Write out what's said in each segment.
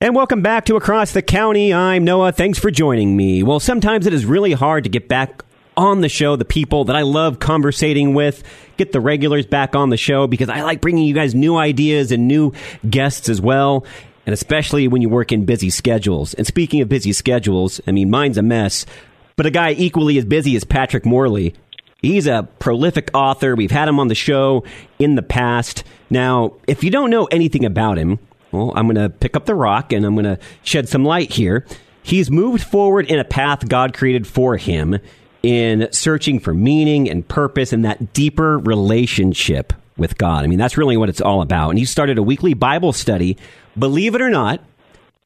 And welcome back to Across the County. I'm Noah. Thanks for joining me. Well, sometimes it is really hard to get back on the show the people that I love conversating with, get the regulars back on the show because I like bringing you guys new ideas and new guests as well. And especially when you work in busy schedules. And speaking of busy schedules, I mean, mine's a mess, but a guy equally as busy as Patrick Morley. He's a prolific author. We've had him on the show in the past. Now, if you don't know anything about him, well, I'm going to pick up the rock and I'm going to shed some light here. He's moved forward in a path God created for him in searching for meaning and purpose and that deeper relationship with God. I mean, that's really what it's all about. And he started a weekly Bible study, believe it or not,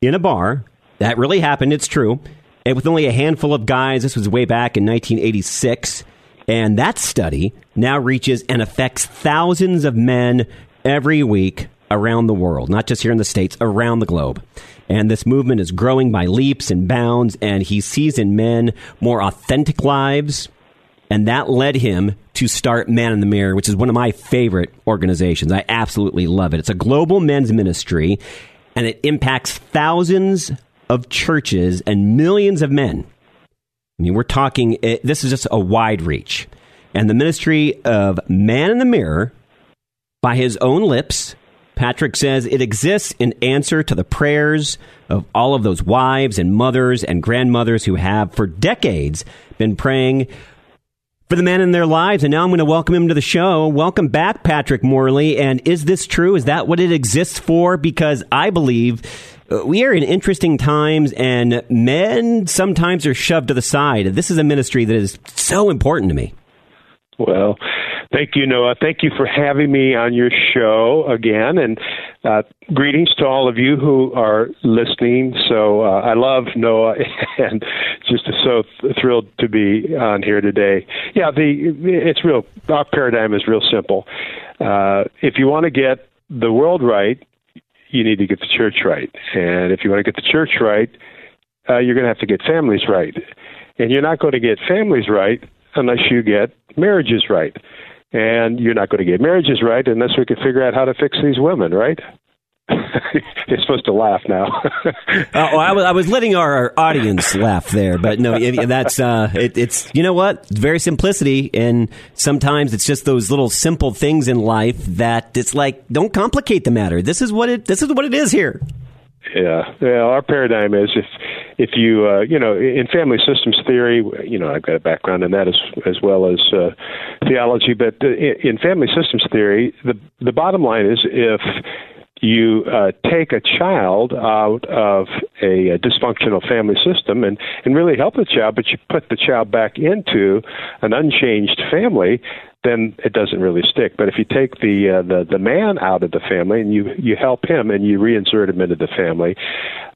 in a bar. That really happened. It's true. And with only a handful of guys, this was way back in 1986. And that study now reaches and affects thousands of men every week around the world, not just here in the States, around the globe. And this movement is growing by leaps and bounds, and he sees in men more authentic lives. And that led him to start Man in the Mirror, which is one of my favorite organizations. I absolutely love it. It's a global men's ministry, and it impacts thousands of churches and millions of men. I mean, we're talking, it, this is just a wide reach. And the ministry of Man in the Mirror, by his own lips, Patrick says it exists in answer to the prayers of all of those wives and mothers and grandmothers who have, for decades, been praying for the man in their lives. And now I'm going to welcome him to the show. Welcome back, Patrick Morley. And is this true? Is that what it exists for? Because I believe uh, we are in interesting times and men sometimes are shoved to the side. This is a ministry that is so important to me. Well, thank you, Noah. Thank you for having me on your show again, and uh, greetings to all of you who are listening. So uh, I love Noah, and just so thrilled to be on here today. Yeah, the it's real. Our paradigm is real simple. Uh, if you want to get the world right, you need to get the church right, and if you want to get the church right, uh, you're going to have to get families right, and you're not going to get families right unless you get marriages right. And you're not going to get marriages right unless we can figure out how to fix these women, right? You're supposed to laugh now. uh, well, I was, I was letting our, audience laugh there, but no, it, that's uh, it, it's you know what, very simplicity, and sometimes it's just those little simple things in life that it's like don't complicate the matter. This is what it this is what it is here. Yeah, yeah. Our paradigm is if if you uh, you know in family systems theory, you know I've got a background in that as as well as uh, theology, but in family systems theory, the the bottom line is if you uh, take a child out of a, a dysfunctional family system and, and really help the child, but you put the child back into an unchanged family, then it doesn't really stick. But if you take the uh, the the man out of the family and you you help him and you reinsert him into the family,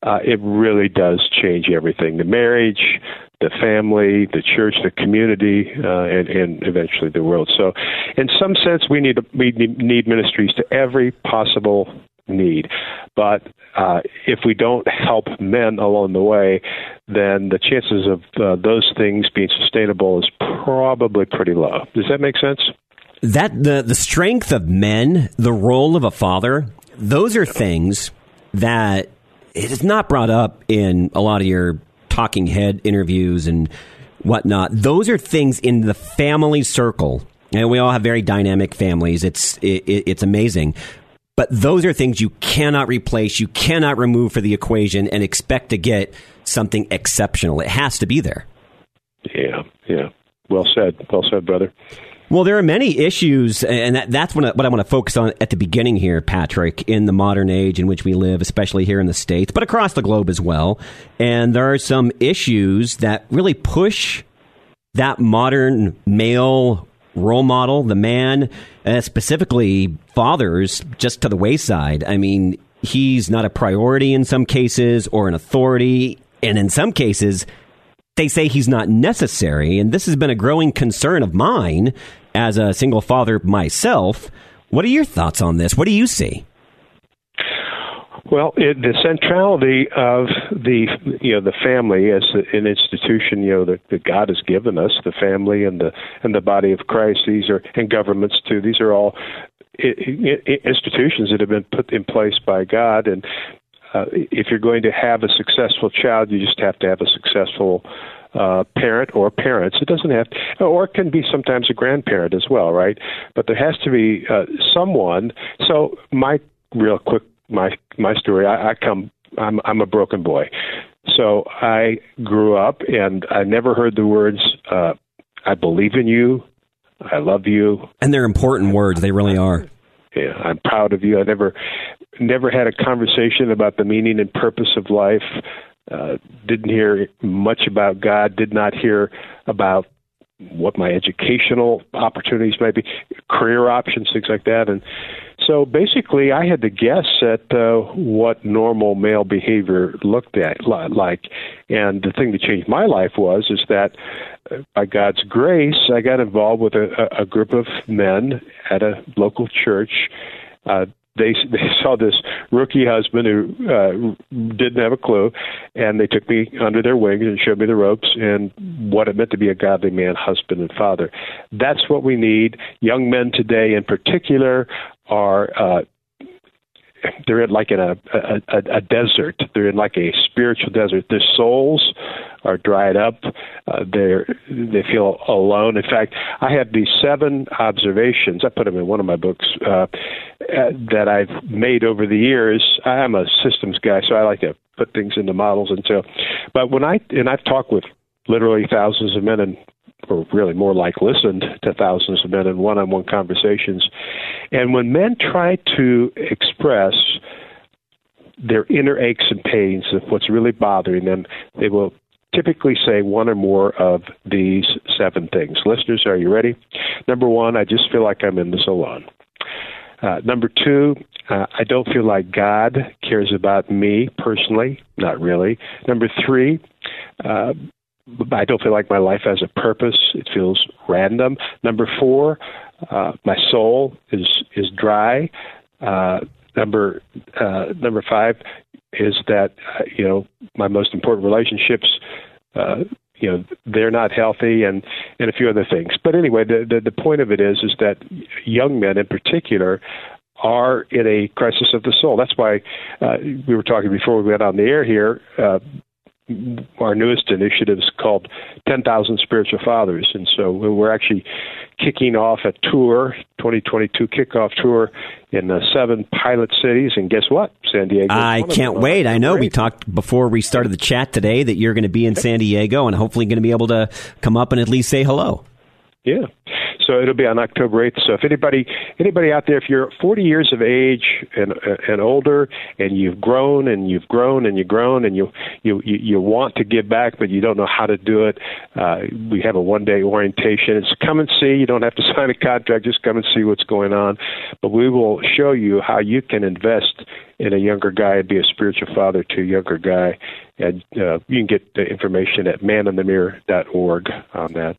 uh, it really does change everything. The marriage, the family, the church, the community, uh, and, and eventually the world. So, in some sense, we need we need ministries to every possible need. But uh, if we don't help men along the way, then the chances of uh, those things being sustainable is probably pretty low. Does that make sense? That the the strength of men, the role of a father, those are things that it is not brought up in a lot of your talking head interviews and whatnot. Those are things in the family circle. And we all have very dynamic families. It's it, it's amazing. But those are things you cannot replace, you cannot remove for the equation and expect to get something exceptional. It has to be there. Yeah, yeah. Well said. Well said, brother. Well, there are many issues, and that, that's what I, what I want to focus on at the beginning here, Patrick, in the modern age in which we live, especially here in the States, but across the globe as well. And there are some issues that really push that modern male role model, the man, uh, specifically fathers, just to the wayside. I mean, he's not a priority in some cases or an authority. And in some cases, they say he's not necessary. And this has been a growing concern of mine as a single father myself. What are your thoughts on this? What do you see? Well, it, the centrality of the you know the family as an institution you know that, that God has given us, the family and the and the body of Christ. These are and governments too. These are all institutions that have been put in place by God. And uh, if you're going to have a successful child, you just have to have a successful uh, parent or parents. It doesn't have, to, or it can be sometimes a grandparent as well, right? But there has to be uh, someone. So my real quick, my my story. I, I come. I'm I'm a broken boy. So I grew up and I never heard the words uh, "I believe in you," "I love you," and they're important words. They really are. Yeah, I'm proud of you. I never never had a conversation about the meaning and purpose of life. Uh, didn't hear much about God. Did not hear about what my educational opportunities might be, career options, things like that. And so basically, I had to guess at uh, what normal male behavior looked at like. And the thing that changed my life was is that uh, by God's grace, I got involved with a, a group of men at a local church. Uh, they they saw this rookie husband who uh, didn't have a clue, and they took me under their wings and showed me the ropes and what it meant to be a godly man, husband, and father. That's what we need. Young men today, in particular, are uh, they're in like in a, a a desert. They're in like a spiritual desert. Their souls are dried up. Uh, they feel alone. In fact, I have these seven observations. I put them in one of my books uh, uh, that I've made over the years. I'm a systems guy, so I like to put things into models. And so, but when I and I've talked with literally thousands of men and or really more like listened to thousands of men in one on one conversations. And when men try to express their inner aches and pains of what's really bothering them, they will typically say one or more of these seven things. Listeners, are you ready? Number one, I just feel like I'm in the salon. Uh, number two, uh, I don't feel like God cares about me personally. Not really. Number three, uh, I don't feel like my life has a purpose. It feels random. Number four, uh, my soul is is dry. Uh, number uh, number five is that uh, you know my most important relationships. Uh, you know they're not healthy and and a few other things but anyway the, the the point of it is is that young men in particular are in a crisis of the soul. That's why uh, we were talking before we went on the air here. Uh, our newest initiative is called 10,000 Spiritual Fathers. And so we're actually kicking off a tour, 2022 kickoff tour in uh, seven pilot cities. And guess what? San Diego. I can't wait. I know great. we talked before we started the chat today that you're going to be in San Diego and hopefully going to be able to come up and at least say hello. Yeah. So it'll be on October 8th. So if anybody anybody out there, if you're 40 years of age and and older, and you've grown and you've grown and you've grown and you you you want to give back, but you don't know how to do it, uh, we have a one day orientation. It's come and see. You don't have to sign a contract. Just come and see what's going on. But we will show you how you can invest in a younger guy and be a spiritual father to a younger guy. And uh, you can get the information at maninthemirror.org on that.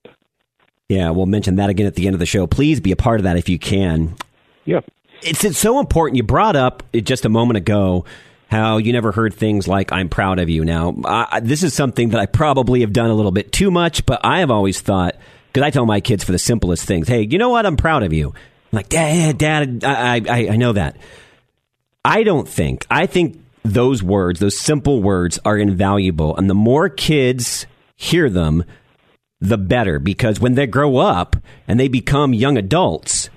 Yeah, we'll mention that again at the end of the show. Please be a part of that if you can. Yeah. It's, it's so important. You brought up just a moment ago how you never heard things like "I'm proud of you." Now, I, this is something that I probably have done a little bit too much, but I have always thought because I tell my kids for the simplest things, "Hey, you know what? I'm proud of you." I'm like, Dad, Dad, I, I, I know that. I don't think. I think those words, those simple words, are invaluable, and the more kids hear them, the better because when they grow up and they become young adults,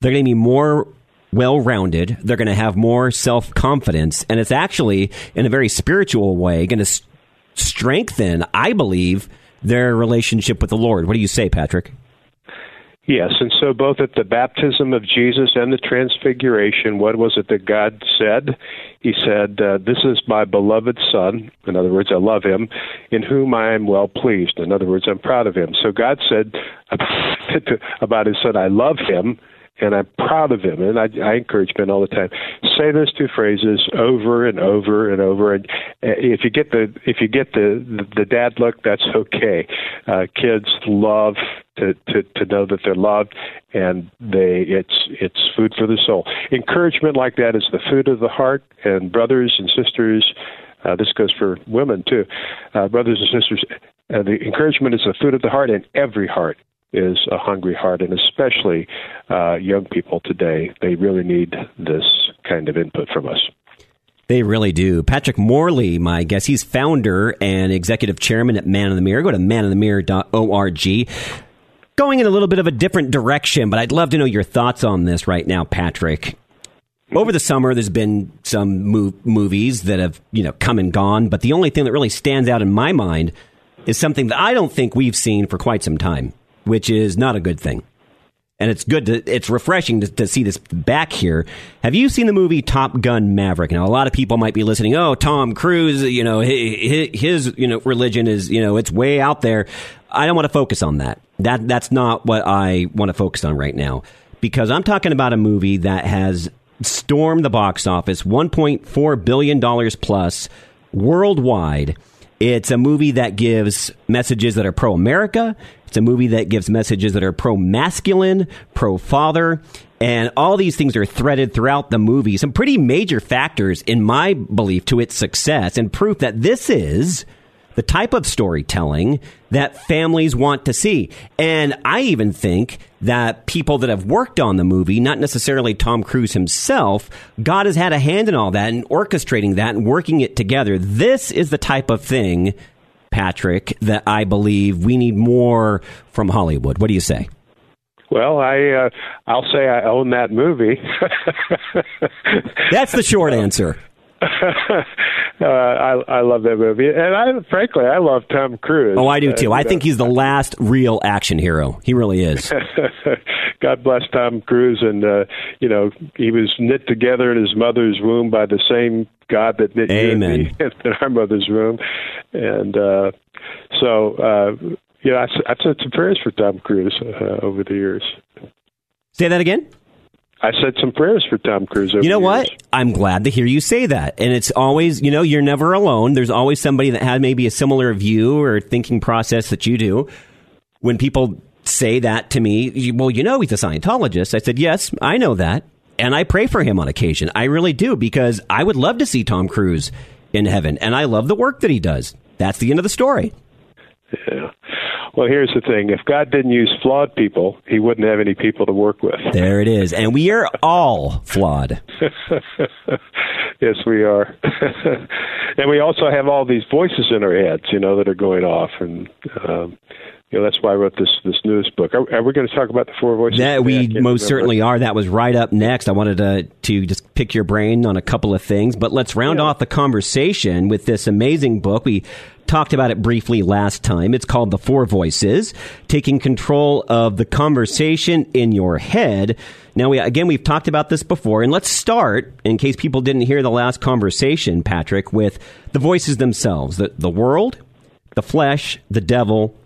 they're going to be more well rounded. They're going to have more self confidence. And it's actually, in a very spiritual way, going to strengthen, I believe, their relationship with the Lord. What do you say, Patrick? Yes, and so both at the baptism of Jesus and the transfiguration, what was it that God said? He said, uh, This is my beloved Son. In other words, I love him, in whom I am well pleased. In other words, I'm proud of him. So God said about his Son, I love him, and I'm proud of him. And I, I encourage men all the time: say those two phrases over and over and over. And uh, if you get the if you get the the, the dad look, that's okay. Uh, kids love to, to to know that they're loved, and they it's it's food for the soul. Encouragement like that is the food of the heart. And brothers and sisters, uh, this goes for women too. Uh, brothers and sisters, uh, the encouragement is the food of the heart, in every heart is a hungry heart, and especially uh, young people today, they really need this kind of input from us. They really do. Patrick Morley, my guest, he's founder and executive chairman at Man in the Mirror. Go to maninthemirror.org. Going in a little bit of a different direction, but I'd love to know your thoughts on this right now, Patrick. Over the summer, there's been some mov- movies that have, you know, come and gone, but the only thing that really stands out in my mind is something that I don't think we've seen for quite some time which is not a good thing. And it's good to, it's refreshing to, to, see this back here. Have you seen the movie Top Gun Maverick? Now, a lot of people might be listening. Oh, Tom Cruise, you know, his, his, you know, religion is, you know, it's way out there. I don't want to focus on that. That, that's not what I want to focus on right now because I'm talking about a movie that has stormed the box office, $1.4 billion plus worldwide. It's a movie that gives messages that are pro America. It's a movie that gives messages that are pro masculine, pro father, and all these things are threaded throughout the movie. Some pretty major factors, in my belief, to its success and proof that this is the type of storytelling that families want to see. And I even think that people that have worked on the movie, not necessarily Tom Cruise himself, God has had a hand in all that and orchestrating that and working it together. This is the type of thing Patrick, that I believe we need more from Hollywood. What do you say? Well, I uh, I'll say I own that movie. That's the short answer. uh, I I love that movie, and I frankly I love Tom Cruise. Oh, I do too. I think he's the last real action hero. He really is. God bless Tom Cruise, and uh, you know he was knit together in his mother's womb by the same God that knit Amen. you and me in our mother's womb, and uh, so uh, yeah, I, I've said some prayers for Tom Cruise uh, over the years. Say that again. I said some prayers for Tom Cruise. you know what? Years. I'm glad to hear you say that. And it's always, you know, you're never alone. There's always somebody that had maybe a similar view or thinking process that you do. When people say that to me, well, you know, he's a Scientologist. I said, yes, I know that. And I pray for him on occasion. I really do because I would love to see Tom Cruise in heaven. And I love the work that he does. That's the end of the story. Yeah. Well, here's the thing. If God didn't use flawed people, he wouldn't have any people to work with. There it is. And we are all flawed. yes, we are. and we also have all these voices in our heads, you know, that are going off. And, um, you know, that's why I wrote this this newest book. Are, are we going to talk about the four voices? That we most remember. certainly are. That was right up next. I wanted to to just pick your brain on a couple of things, but let's round yeah. off the conversation with this amazing book. We talked about it briefly last time. It's called The Four Voices, taking control of the conversation in your head. Now, we, again, we've talked about this before, and let's start, in case people didn't hear the last conversation, Patrick, with the voices themselves the, the world, the flesh, the devil,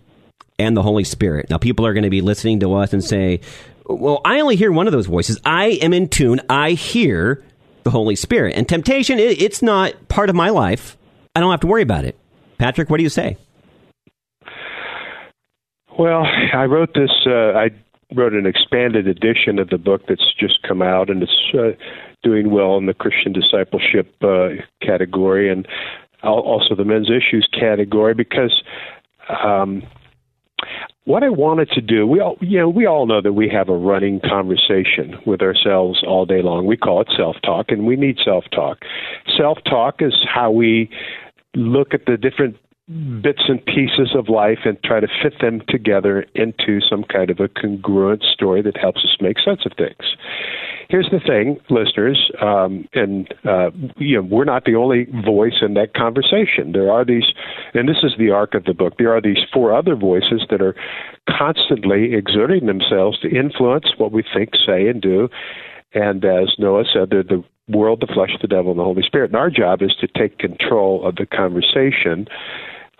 and the Holy Spirit. Now, people are going to be listening to us and say, well, I only hear one of those voices. I am in tune. I hear the Holy Spirit. And temptation, it, it's not part of my life. I don't have to worry about it. Patrick, what do you say? Well, I wrote this. Uh, I wrote an expanded edition of the book that's just come out, and it's uh, doing well in the Christian discipleship uh, category, and also the men's issues category because. Um, what I wanted to do, we all, you know, we all know that we have a running conversation with ourselves all day long. We call it self-talk, and we need self-talk. Self-talk is how we look at the different bits and pieces of life and try to fit them together into some kind of a congruent story that helps us make sense of things. Here's the thing, listeners, um, and uh, you know we're not the only voice in that conversation. There are these, and this is the arc of the book. There are these four other voices that are constantly exerting themselves to influence what we think, say, and do. And as Noah said, they're the world, the flesh, the devil, and the Holy Spirit. And our job is to take control of the conversation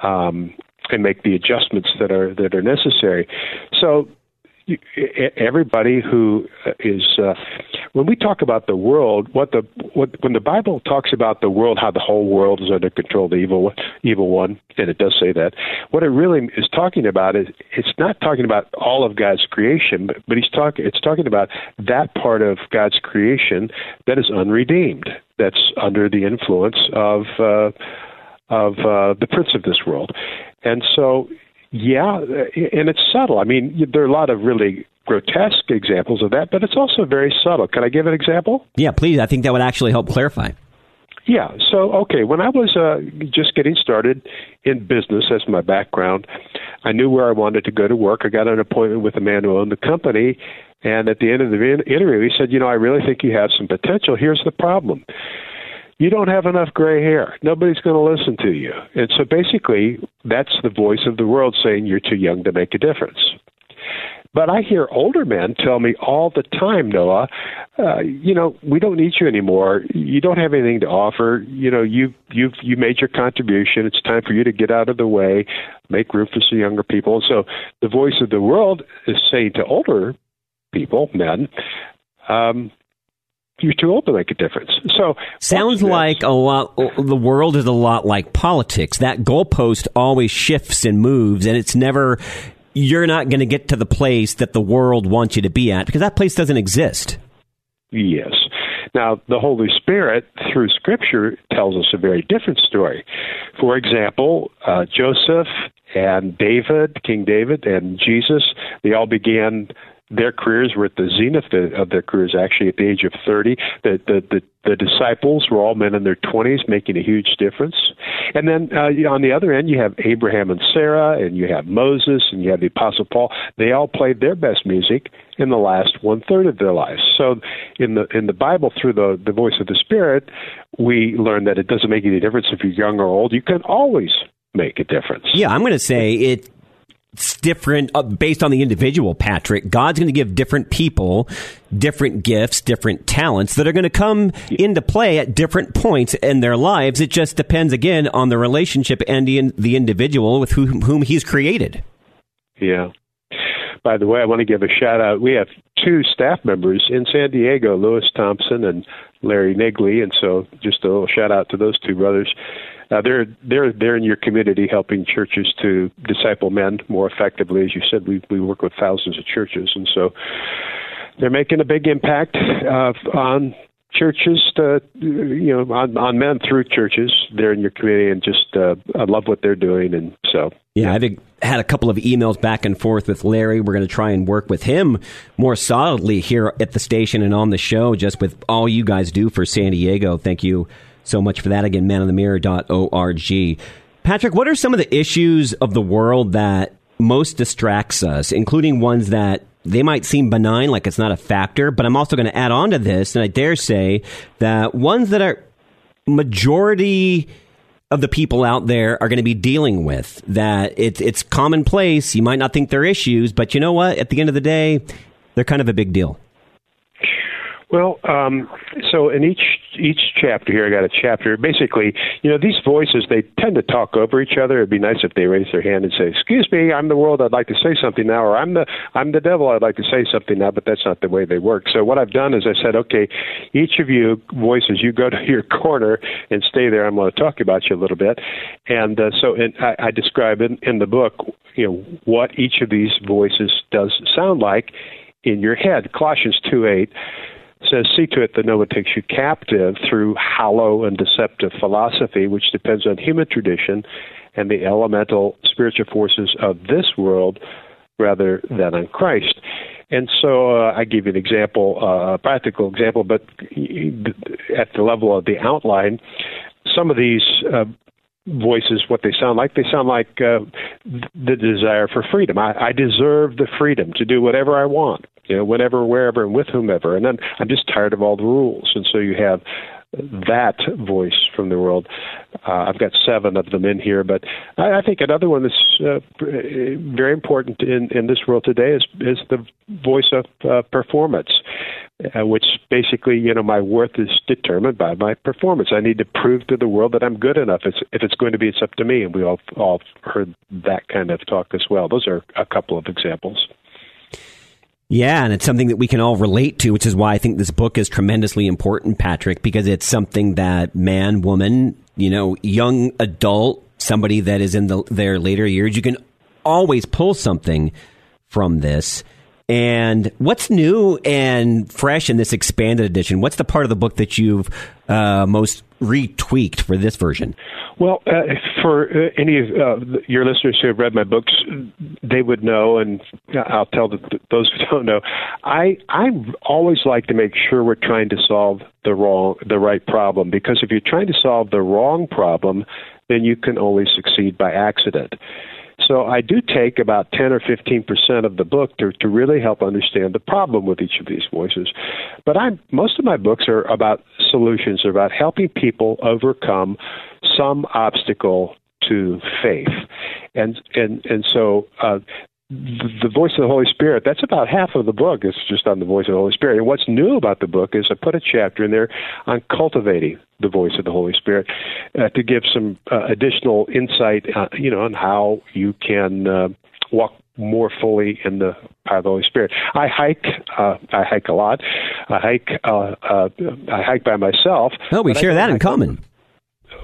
um, and make the adjustments that are that are necessary. So, everybody who is uh, when we talk about the world, what the what when the Bible talks about the world, how the whole world is under control of the evil evil one, and it does say that. What it really is talking about is it's not talking about all of God's creation, but, but he's talking it's talking about that part of God's creation that is unredeemed, that's under the influence of. Uh, of uh, the prince of this world, and so yeah, and it's subtle. I mean, there are a lot of really grotesque examples of that, but it's also very subtle. Can I give an example? Yeah, please. I think that would actually help clarify. Yeah. So, okay, when I was uh, just getting started in business as my background, I knew where I wanted to go to work. I got an appointment with a man who owned the company, and at the end of the interview, he said, "You know, I really think you have some potential. Here's the problem." You don't have enough gray hair. Nobody's going to listen to you. And so basically, that's the voice of the world saying you're too young to make a difference. But I hear older men tell me all the time, Noah, uh, you know, we don't need you anymore. You don't have anything to offer. You know, you you've you made your contribution. It's time for you to get out of the way, make room for some younger people. And So the voice of the world is saying to older people, men, um, you're too old to make a difference. So sounds like a lot. The world is a lot like politics. That goalpost always shifts and moves, and it's never. You're not going to get to the place that the world wants you to be at because that place doesn't exist. Yes. Now, the Holy Spirit, through Scripture, tells us a very different story. For example, uh, Joseph and David, King David, and Jesus, they all began their careers were at the zenith of their careers actually at the age of 30 the the the, the disciples were all men in their 20s making a huge difference. And then uh, on the other end you have Abraham and Sarah and you have Moses and you have the apostle Paul. They all played their best music in the last one third of their lives. So in the in the Bible through the the voice of the spirit we learn that it doesn't make any difference if you're young or old. You can always make a difference. Yeah, I'm going to say it it's different uh, based on the individual, Patrick. God's going to give different people different gifts, different talents that are going to come into play at different points in their lives. It just depends, again, on the relationship and the, the individual with whom, whom he's created. Yeah. By the way, I want to give a shout out. We have two staff members in San Diego, Lewis Thompson and Larry Nigley, and so just a little shout out to those two brothers. Uh, they're they're they're in your community helping churches to disciple men more effectively. As you said, we we work with thousands of churches, and so they're making a big impact uh, on churches to you know on, on men through churches they're in your community and just uh, i love what they're doing and so. Yeah i've had a couple of emails back and forth with larry. We're going to try and work with him more solidly here at the station and on the show just with all you guys do for san diego. Thank you so much for that. Again, maninthemirror.org. Patrick, what are some of the issues of the world that most distracts us, including ones that they might seem benign, like it's not a factor, but I'm also going to add on to this, and I dare say that ones that are majority of the people out there are going to be dealing with that it, it's commonplace. You might not think they're issues, but you know what? At the end of the day, they're kind of a big deal. Well, um, so in each each chapter here, I got a chapter. Basically, you know, these voices they tend to talk over each other. It'd be nice if they raise their hand and say, "Excuse me, I'm the world. I'd like to say something now," or "I'm the I'm the devil. I'd like to say something now." But that's not the way they work. So what I've done is I said, "Okay, each of you voices, you go to your corner and stay there. I'm going to talk about you a little bit." And uh, so in, I, I describe in, in the book, you know, what each of these voices does sound like in your head. Colossians two eight says, See to it that no one takes you captive through hollow and deceptive philosophy, which depends on human tradition and the elemental spiritual forces of this world rather than on Christ. And so uh, I give you an example, uh, a practical example, but at the level of the outline, some of these uh, voices, what they sound like, they sound like uh, the desire for freedom. I, I deserve the freedom to do whatever I want you know, whenever, wherever, and with whomever. And then I'm just tired of all the rules. And so you have that voice from the world. Uh, I've got seven of them in here, but I, I think another one that's uh, very important in, in this world today is is the voice of uh, performance, uh, which basically, you know, my worth is determined by my performance. I need to prove to the world that I'm good enough. It's, if it's going to be, it's up to me. And we all all heard that kind of talk as well. Those are a couple of examples. Yeah, and it's something that we can all relate to, which is why I think this book is tremendously important, Patrick, because it's something that man, woman, you know, young adult, somebody that is in the, their later years, you can always pull something from this. And what's new and fresh in this expanded edition? What's the part of the book that you've uh, most retweaked for this version? Well, uh, for uh, any of uh, your listeners who have read my books, they would know, and I'll tell the, those who don't know. I I always like to make sure we're trying to solve the wrong, the right problem, because if you're trying to solve the wrong problem, then you can only succeed by accident. So I do take about 10 or 15 percent of the book to, to really help understand the problem with each of these voices. But I'm, most of my books are about solutions, are about helping people overcome some obstacle to faith. And, and, and so uh, the voice of the Holy Spirit, that's about half of the book is just on the voice of the Holy Spirit. And what's new about the book is I put a chapter in there on cultivating the voice of the Holy Spirit uh, to give some uh, additional insight, uh, you know, on how you can uh, walk more fully in the power of the Holy Spirit. I hike. Uh, I hike a lot. I hike. Uh, uh, I hike by myself. Oh, we share that in common.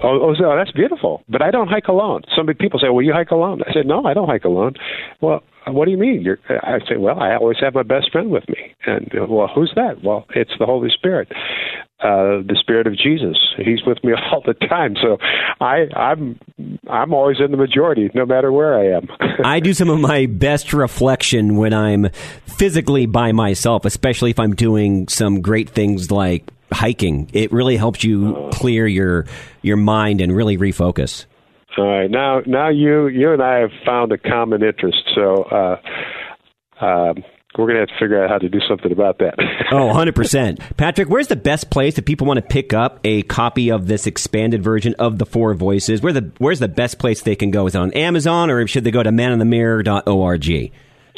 Oh, oh, so that's beautiful. But I don't hike alone. Some people say, "Well, you hike alone." I said, "No, I don't hike alone." Well, what do you mean? You're, I say, well, I always have my best friend with me. And, well, who's that? Well, it's the Holy Spirit, uh, the Spirit of Jesus. He's with me all the time. So I, I'm, I'm always in the majority, no matter where I am. I do some of my best reflection when I'm physically by myself, especially if I'm doing some great things like hiking. It really helps you clear your your mind and really refocus. All right, now now you you and I have found a common interest, so uh, uh, we're going to have to figure out how to do something about that. oh, 100%. Patrick, where's the best place if people want to pick up a copy of this expanded version of the Four Voices? Where the where's the best place they can go? Is it on Amazon or should they go to maninthemirror.org?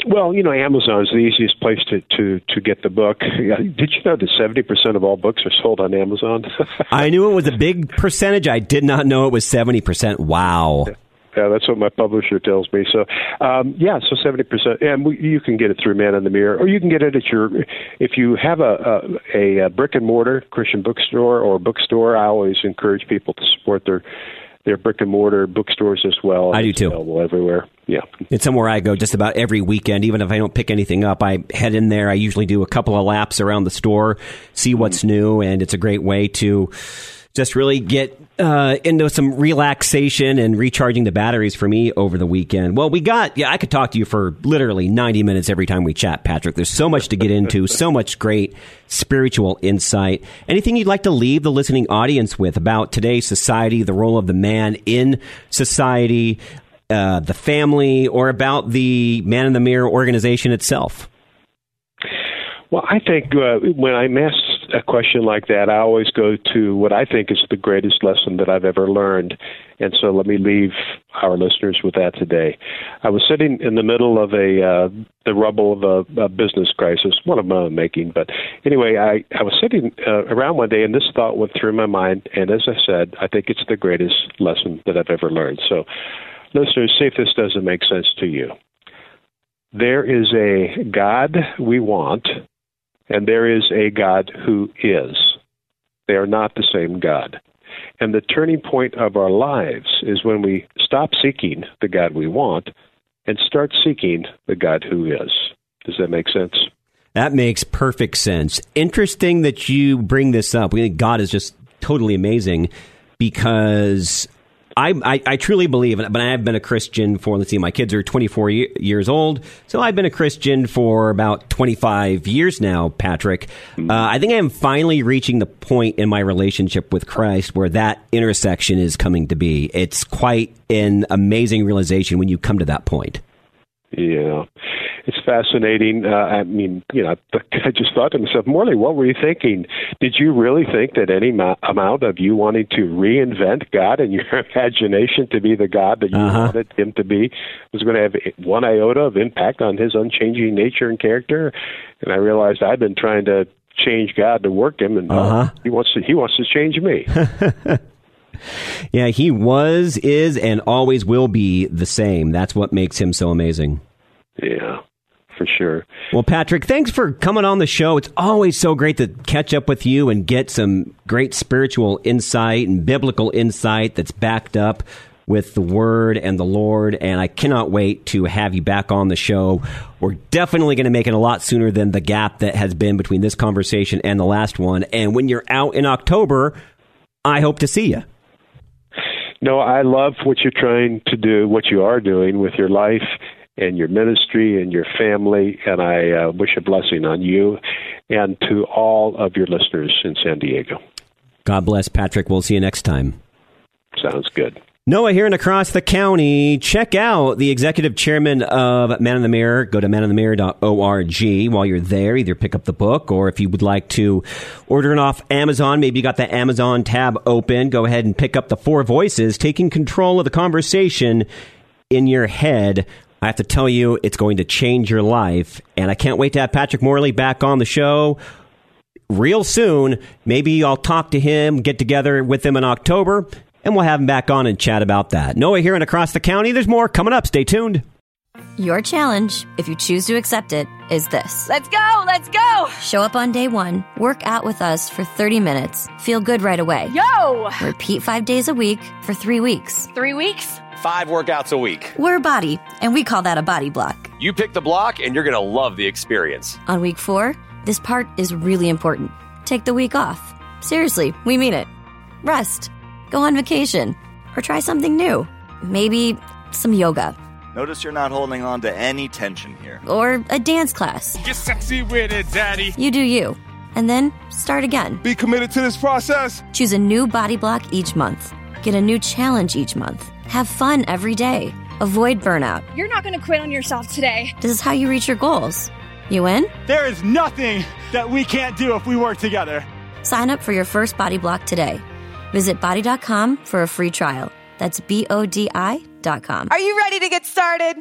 Well, you know, Amazon is the easiest place to to to get the book. Did you know that seventy percent of all books are sold on Amazon? I knew it was a big percentage. I did not know it was seventy percent. Wow. Yeah, that's what my publisher tells me. So, um, yeah, so seventy percent, and we, you can get it through Man in the Mirror, or you can get it at your. If you have a, a a brick and mortar Christian bookstore or bookstore, I always encourage people to support their their brick and mortar bookstores as well. I do too. Available everywhere. Yeah, it's somewhere I go just about every weekend. Even if I don't pick anything up, I head in there. I usually do a couple of laps around the store, see what's mm-hmm. new, and it's a great way to just really get uh, into some relaxation and recharging the batteries for me over the weekend. Well, we got, yeah, I could talk to you for literally 90 minutes every time we chat, Patrick. There's so much to get into, so much great spiritual insight. Anything you'd like to leave the listening audience with about today's society, the role of the man in society, uh, the family, or about the Man in the Mirror organization itself? Well, I think uh, when I'm asked a question like that, I always go to what I think is the greatest lesson that I've ever learned. And so let me leave our listeners with that today. I was sitting in the middle of a uh, the rubble of a, a business crisis, one of my own making. But anyway, I, I was sitting uh, around one day, and this thought went through my mind. And as I said, I think it's the greatest lesson that I've ever learned. So, listeners, see if this doesn't make sense to you. There is a God we want and there is a God who is. They are not the same God. And the turning point of our lives is when we stop seeking the God we want and start seeking the God who is. Does that make sense? That makes perfect sense. Interesting that you bring this up. We think God is just totally amazing because I, I, I, truly believe, but I have been a Christian for, let's see, my kids are 24 years old. So I've been a Christian for about 25 years now, Patrick. Uh, I think I am finally reaching the point in my relationship with Christ where that intersection is coming to be. It's quite an amazing realization when you come to that point. Yeah it's fascinating. Uh, I mean, you know, I just thought to myself, Morley, what were you thinking? Did you really think that any ma- amount of you wanting to reinvent God in your imagination to be the God that you uh-huh. wanted Him to be was going to have one iota of impact on His unchanging nature and character? And I realized I'd been trying to change God to work Him, and uh, uh-huh. He wants to He wants to change me. yeah, He was, is, and always will be the same. That's what makes Him so amazing. Yeah. For sure. Well, Patrick, thanks for coming on the show. It's always so great to catch up with you and get some great spiritual insight and biblical insight that's backed up with the Word and the Lord. And I cannot wait to have you back on the show. We're definitely going to make it a lot sooner than the gap that has been between this conversation and the last one. And when you're out in October, I hope to see you. No, I love what you're trying to do, what you are doing with your life and your ministry and your family. And I uh, wish a blessing on you and to all of your listeners in San Diego. God bless, Patrick. We'll see you next time. Sounds good. Noah here and across the county. Check out the executive chairman of Man in the Mirror. Go to maninthemirror.org while you're there. Either pick up the book or if you would like to order it off Amazon, maybe you got the Amazon tab open. Go ahead and pick up the four voices, taking control of the conversation in your head. I have to tell you, it's going to change your life. And I can't wait to have Patrick Morley back on the show real soon. Maybe I'll talk to him, get together with him in October and we'll have him back on and chat about that. Noah here and across the county. There's more coming up. Stay tuned. Your challenge, if you choose to accept it, is this. Let's go! Let's go! Show up on day one, work out with us for 30 minutes, feel good right away. Yo! Repeat five days a week for three weeks. Three weeks? Five workouts a week. We're a Body, and we call that a body block. You pick the block, and you're going to love the experience. On week four, this part is really important. Take the week off. Seriously, we mean it. Rest go on vacation, or try something new. Maybe some yoga. Notice you're not holding on to any tension here. Or a dance class. Get sexy with it, Daddy. You do you. And then start again. Be committed to this process. Choose a new body block each month. Get a new challenge each month. Have fun every day. Avoid burnout. You're not going to quit on yourself today. This is how you reach your goals. You win? There is nothing that we can't do if we work together. Sign up for your first body block today. Visit bodi.com for a free trial. That's B O D I.com. Are you ready to get started?